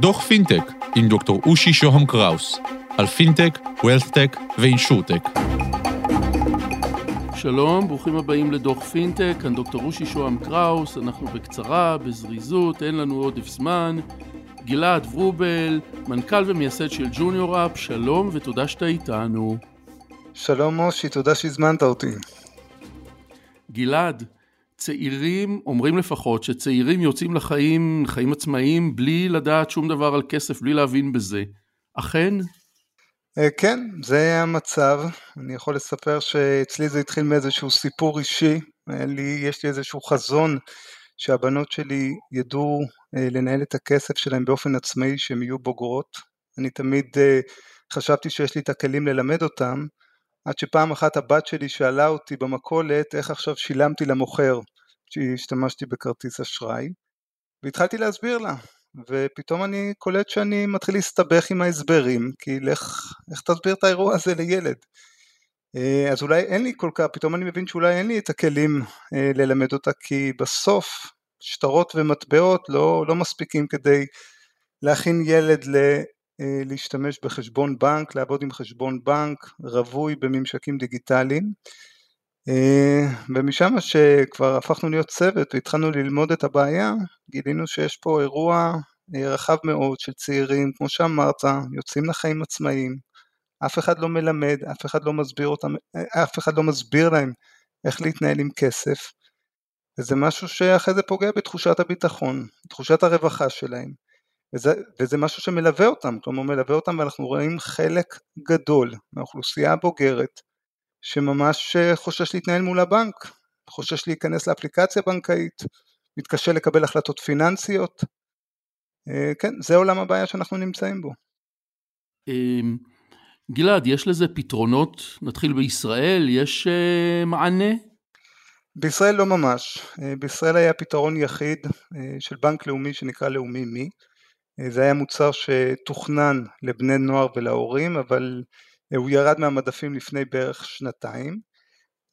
דוח פינטק עם דוקטור אושי שוהם קראוס על פינטק, WealthTech ו InsurTech. שלום, ברוכים הבאים לדוח פינטק, כאן דוקטור אושי שוהם קראוס, אנחנו בקצרה, בזריזות, אין לנו עודף זמן. גלעד ורובל, מנכ"ל ומייסד של ג'וניור אפ, שלום ותודה שאתה איתנו. שלום אושי, תודה שהזמנת אותי. גלעד, צעירים, אומרים לפחות שצעירים יוצאים לחיים, חיים עצמאיים, בלי לדעת שום דבר על כסף, בלי להבין בזה. אכן? אה, כן, זה המצב. אני יכול לספר שאצלי זה התחיל מאיזשהו סיפור אישי. לי, יש לי איזשהו חזון שהבנות שלי ידעו אה, לנהל את הכסף שלהם באופן עצמאי, שהן יהיו בוגרות. אני תמיד אה, חשבתי שיש לי את הכלים ללמד אותם, עד שפעם אחת הבת שלי שאלה אותי במכולת איך עכשיו שילמתי למוכר שהשתמשתי בכרטיס אשראי, והתחלתי להסביר לה, ופתאום אני קולט שאני מתחיל להסתבך עם ההסברים, כי לך, איך תסביר את האירוע הזה לילד? אה, אז אולי אין לי כל כך, פתאום אני מבין שאולי אין לי את הכלים אה, ללמד אותה, כי בסוף שטרות ומטבעות לא, לא מספיקים כדי להכין ילד ל, אה, להשתמש בחשבון בנק, לעבוד עם חשבון בנק רווי בממשקים דיגיטליים. ומשם שכבר הפכנו להיות צוות והתחלנו ללמוד את הבעיה, גילינו שיש פה אירוע רחב מאוד של צעירים, כמו שאמרת, יוצאים לחיים עצמאיים, אף אחד לא מלמד, אף אחד לא מסביר אותם, אף אחד לא מסביר להם איך להתנהל עם כסף, וזה משהו שאחרי זה פוגע בתחושת הביטחון, תחושת הרווחה שלהם, וזה, וזה משהו שמלווה אותם, כלומר מלווה אותם ואנחנו רואים חלק גדול מהאוכלוסייה הבוגרת שממש חושש להתנהל מול הבנק, חושש להיכנס לאפליקציה בנקאית, מתקשה לקבל החלטות פיננסיות, אה, כן, זה עולם הבעיה שאנחנו נמצאים בו. אמ, גלעד, יש לזה פתרונות? נתחיל בישראל, יש uh, מענה? בישראל לא ממש. בישראל היה פתרון יחיד של בנק לאומי שנקרא לאומי מי. זה היה מוצר שתוכנן לבני נוער ולהורים, אבל הוא ירד מהמדפים לפני בערך שנתיים.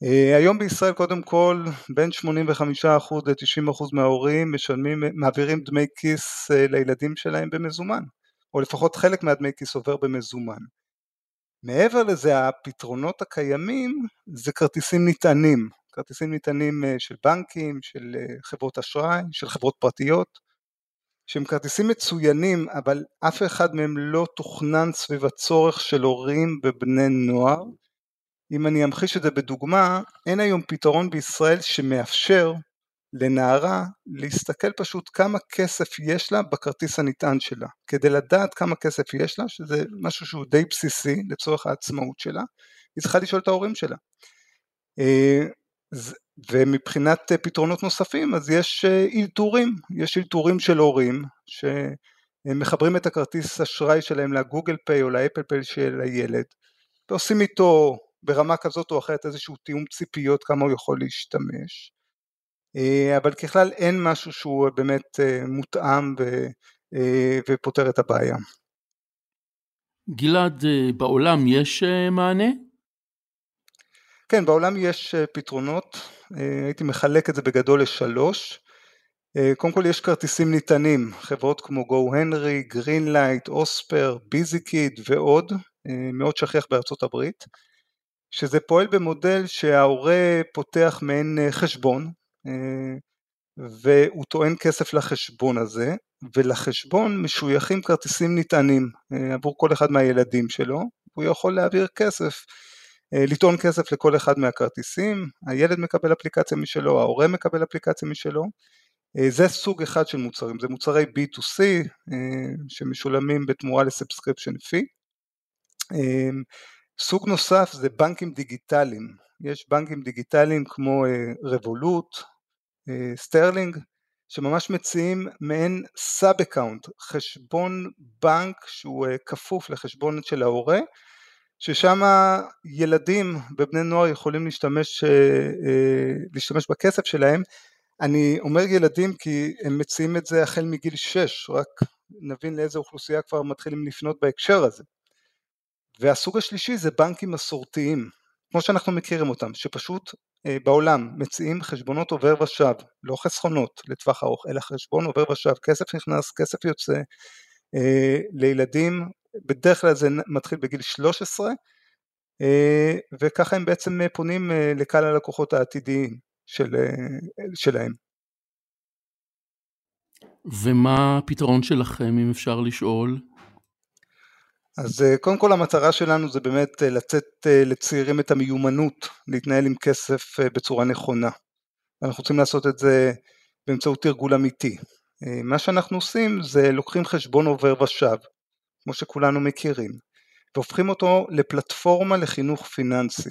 Uh, היום בישראל קודם כל בין 85% ל-90% מההורים משלמים, מעבירים דמי כיס uh, לילדים שלהם במזומן, או לפחות חלק מהדמי כיס עובר במזומן. מעבר לזה הפתרונות הקיימים זה כרטיסים נטענים, כרטיסים נטענים אה, של בנקים, של אה, חברות אשראי, של חברות פרטיות, שהם כרטיסים מצוינים אבל אף אחד מהם לא תוכנן סביב הצורך של הורים ובני נוער. אם אני אמחיש את זה בדוגמה, אין היום פתרון בישראל שמאפשר לנערה להסתכל פשוט כמה כסף יש לה בכרטיס הנטען שלה, כדי לדעת כמה כסף יש לה, שזה משהו שהוא די בסיסי לצורך העצמאות שלה, היא צריכה לשאול את ההורים שלה. אה, ומבחינת פתרונות נוספים אז יש אה, אלתורים, יש אלתורים של הורים שמחברים את הכרטיס אשראי שלהם לגוגל פיי או לאפל פיי של הילד ועושים איתו ברמה כזאת או אחרת איזשהו תיאום ציפיות כמה הוא יכול להשתמש אה, אבל ככלל אין משהו שהוא באמת אה, מותאם ו, אה, ופותר את הבעיה. גלעד, בעולם יש מענה? כן, בעולם יש פתרונות, הייתי מחלק את זה בגדול לשלוש. קודם כל יש כרטיסים נטענים, חברות כמו GoHenry, Greenlight, Osper, ועוד, מאוד שכיח בארצות הברית, שזה פועל במודל שההורה פותח מעין חשבון, אה, והוא טוען כסף לחשבון הזה, ולחשבון משויכים כרטיסים נטענים אה, עבור כל אחד מהילדים שלו, הוא יכול להעביר כסף, אה, לטעון כסף לכל אחד מהכרטיסים, הילד מקבל אפליקציה משלו, ההורה מקבל אפליקציה משלו, זה סוג אחד של מוצרים, זה מוצרי B2C שמשולמים בתמורה ל subscription fee. סוג נוסף זה בנקים דיגיטליים, יש בנקים דיגיטליים כמו Revolut, אה, Starling, שממש מציעים מעין sub account, חשבון בנק שהוא אה, כפוף לחשבון של ההורה, ששם ילדים ובני נוער יכולים להשתמש, אה, להשתמש בכסף שלהם. אני אומר ילדים כי הם מציעים את זה החל מגיל 6, רק נבין לאיזה אוכלוסייה כבר מתחילים לפנות בהקשר הזה. והסוג השלישי זה בנקים מסורתיים, כמו שאנחנו מכירים אותם, שפשוט בעולם מציעים חשבונות עובר ושב, לא חסכונות לטווח ארוך, אלא חשבון עובר ושב, כסף נכנס, כסף יוצא, לילדים, בדרך כלל זה מתחיל בגיל 13, וככה הם בעצם פונים לקהל הלקוחות העתידיים של, שלהם. ומה הפתרון שלכם, אם אפשר לשאול? אז אה, קודם כל המטרה שלנו זה באמת אה, לתת אה, לצעירים את המיומנות להתנהל עם כסף בצורה נכונה. אנחנו רוצים לעשות את זה באמצעות תרגול אמיתי. מה שאנחנו עושים זה לוקחים חשבון עובר ושב, כמו שכולנו מכירים, והופכים אותו לפלטפורמה לחינוך פיננסי.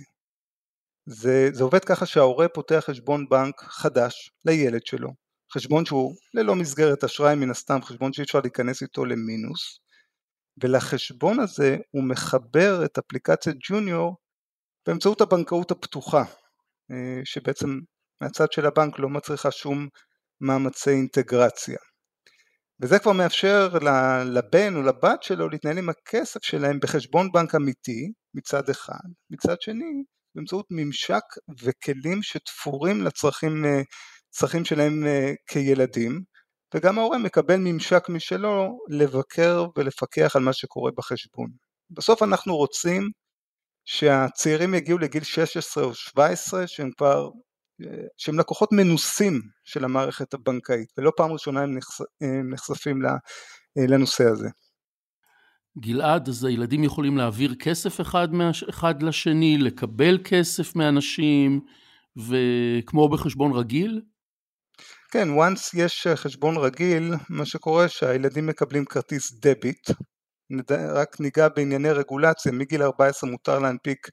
זה, זה עובד ככה שההורה פותח חשבון בנק חדש לילד שלו, חשבון שהוא ללא מסגרת אשראי מן הסתם, חשבון שאי אפשר להיכנס איתו למינוס, ולחשבון הזה הוא מחבר את אפליקציית ג'וניור באמצעות הבנקאות הפתוחה, אה, שבעצם מהצד של הבנק לא מצריכה שום מאמצי אינטגרציה. וזה כבר מאפשר לבן או לבת שלו להתנהל עם הכסף שלהם בחשבון בנק אמיתי מצד אחד, מצד שני באמצעות ממשק וכלים שתפורים לצרכים אה, שלהם אה, כילדים וגם ההורה מקבל ממשק משלו לבקר ולפקח על מה שקורה בחשבון. בסוף אנחנו רוצים שהצעירים יגיעו לגיל 16 או 17 שהם כבר, שהם לקוחות מנוסים של המערכת הבנקאית ולא פעם ראשונה הם, נחש, הם נחשפים לנושא הזה. גלעד, אז הילדים יכולים להעביר כסף אחד, מה, אחד לשני, לקבל כסף מאנשים, וכמו בחשבון רגיל? כן, once יש אה, חשבון רגיל, מה שקורה שהילדים מקבלים כרטיס דביט, רק ניגע בענייני רגולציה, מגיל 14 מותר להנפיק אה,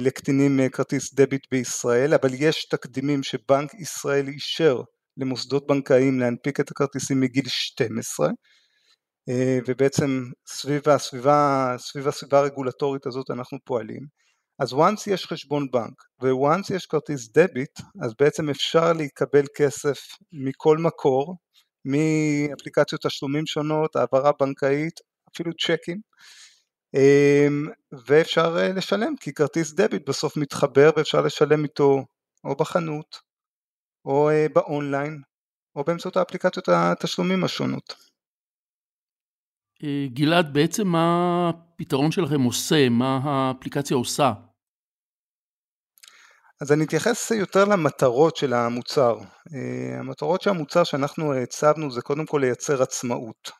לקטינים אה, כרטיס דביט בישראל, אבל יש תקדימים שבנק ישראל אישר למוסדות בנקאיים להנפיק את הכרטיסים מגיל 12, אה, ובעצם סביב הסביבה, סביב הסביבה הרגולטורית הזאת אנחנו פועלים. אז once יש חשבון בנק ו-once יש כרטיס דביט, אז בעצם אפשר לקבל כסף מכל מקור, מאפליקציות תשלומים שונות, העברה בנקאית, אפילו צ'קים, ואפשר אה, לשלם, כי כרטיס דביט בסוף מתחבר ואפשר לשלם איתו או בחנות, או אה, באונליין, או באמצעות האפליקציות התשלומים השונות. אה, גלעד, בעצם מה הפתרון שלכם עושה? מה האפליקציה עושה? אז אני אתייחס יותר למטרות של המוצר. המטרות של המוצר שאנחנו הצבנו זה קודם כל לייצר עצמאות,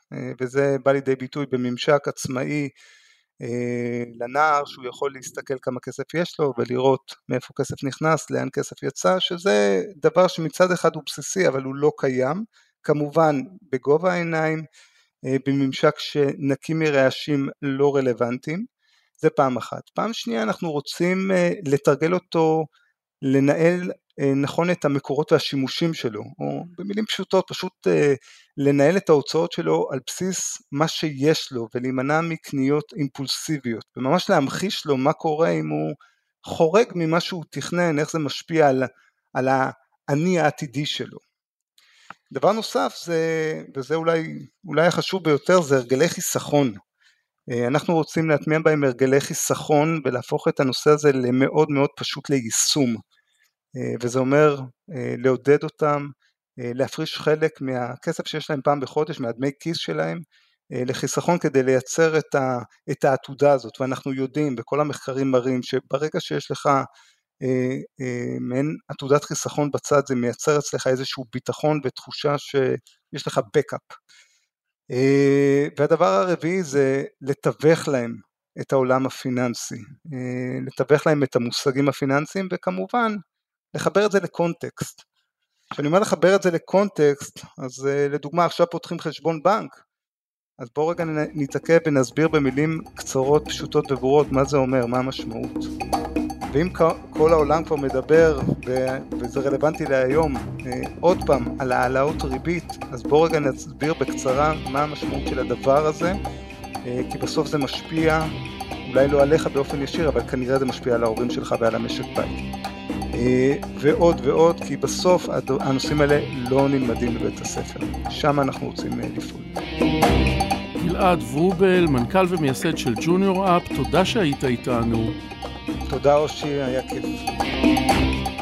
וזה בא לידי ביטוי בממשק עצמאי לנער שהוא יכול להסתכל כמה כסף יש לו ולראות מאיפה כסף נכנס, לאן כסף יצא, שזה דבר שמצד אחד הוא בסיסי אבל הוא לא קיים, כמובן בגובה העיניים, בממשק שנקי מרעשים לא רלוונטיים, זה פעם אחת. פעם שנייה אנחנו רוצים לתרגל אותו לנהל אה, נכון את המקורות והשימושים שלו, או במילים פשוטות פשוט אה, לנהל את ההוצאות שלו על בסיס מה שיש לו ולהימנע מקניות אימפולסיביות, וממש להמחיש לו מה קורה אם הוא חורג ממה שהוא תכנן, איך זה משפיע על, על האני העתידי שלו. דבר נוסף זה, וזה אולי, אולי החשוב ביותר, זה הרגלי חיסכון. אה, אנחנו רוצים להטמיע בהם הרגלי חיסכון ולהפוך את הנושא הזה למאוד מאוד פשוט ליישום. אה, וזה אומר אה, לעודד אותם להפריש חלק מהכסף שיש להם פעם בחודש, מהדמי כיס שלהם, לחיסכון כדי לייצר את, ה, את העתודה הזאת, ואנחנו יודעים, וכל המחקרים מראים שברגע שיש לך מעין עתודת חיסכון בצד, זה מייצר אצלך איזשהו ביטחון ותחושה שיש לך בקאפ. והדבר הרביעי זה לתווך להם את העולם הפיננסי, לתווך להם את המושגים הפיננסיים, וכמובן לחבר את זה לקונטקסט. כשאני אומר לחבר את זה לקונטקסט, אז uh, לדוגמה עכשיו פותחים חשבון בנק, אז בואו רגע נתעכב ונסביר במילים קצרות, פשוטות וברורות מה זה אומר, מה המשמעות. ואם כל העולם כבר מדבר, וזה רלוונטי להיום, uh, עוד פעם, על העלאות ריבית, אז בואו רגע נסביר בקצרה מה המשמעות של הדבר הזה, uh, כי בסוף זה משפיע, אולי לא עליך באופן ישיר, אבל כנראה זה משפיע על ההורים שלך ועל המשק בית. אה, ועוד ועוד, כי בסוף הנושאים האלה לא נלמדים בבית הספר. שם אנחנו רוצים אה, לפעול. גלעד ורובל, מנכ"ל ומייסד של ג'וניור אפ, תודה שהיית איתנו. תודה אושי, היה כיף.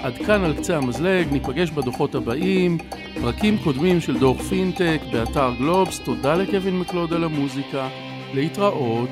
עד כאן על קצה המזלג, ניפגש בדוחות הבאים, פרקים קודמים של דוח פינטק באתר גלובס, תודה לקווין מקלוד על המוזיקה, להתראות.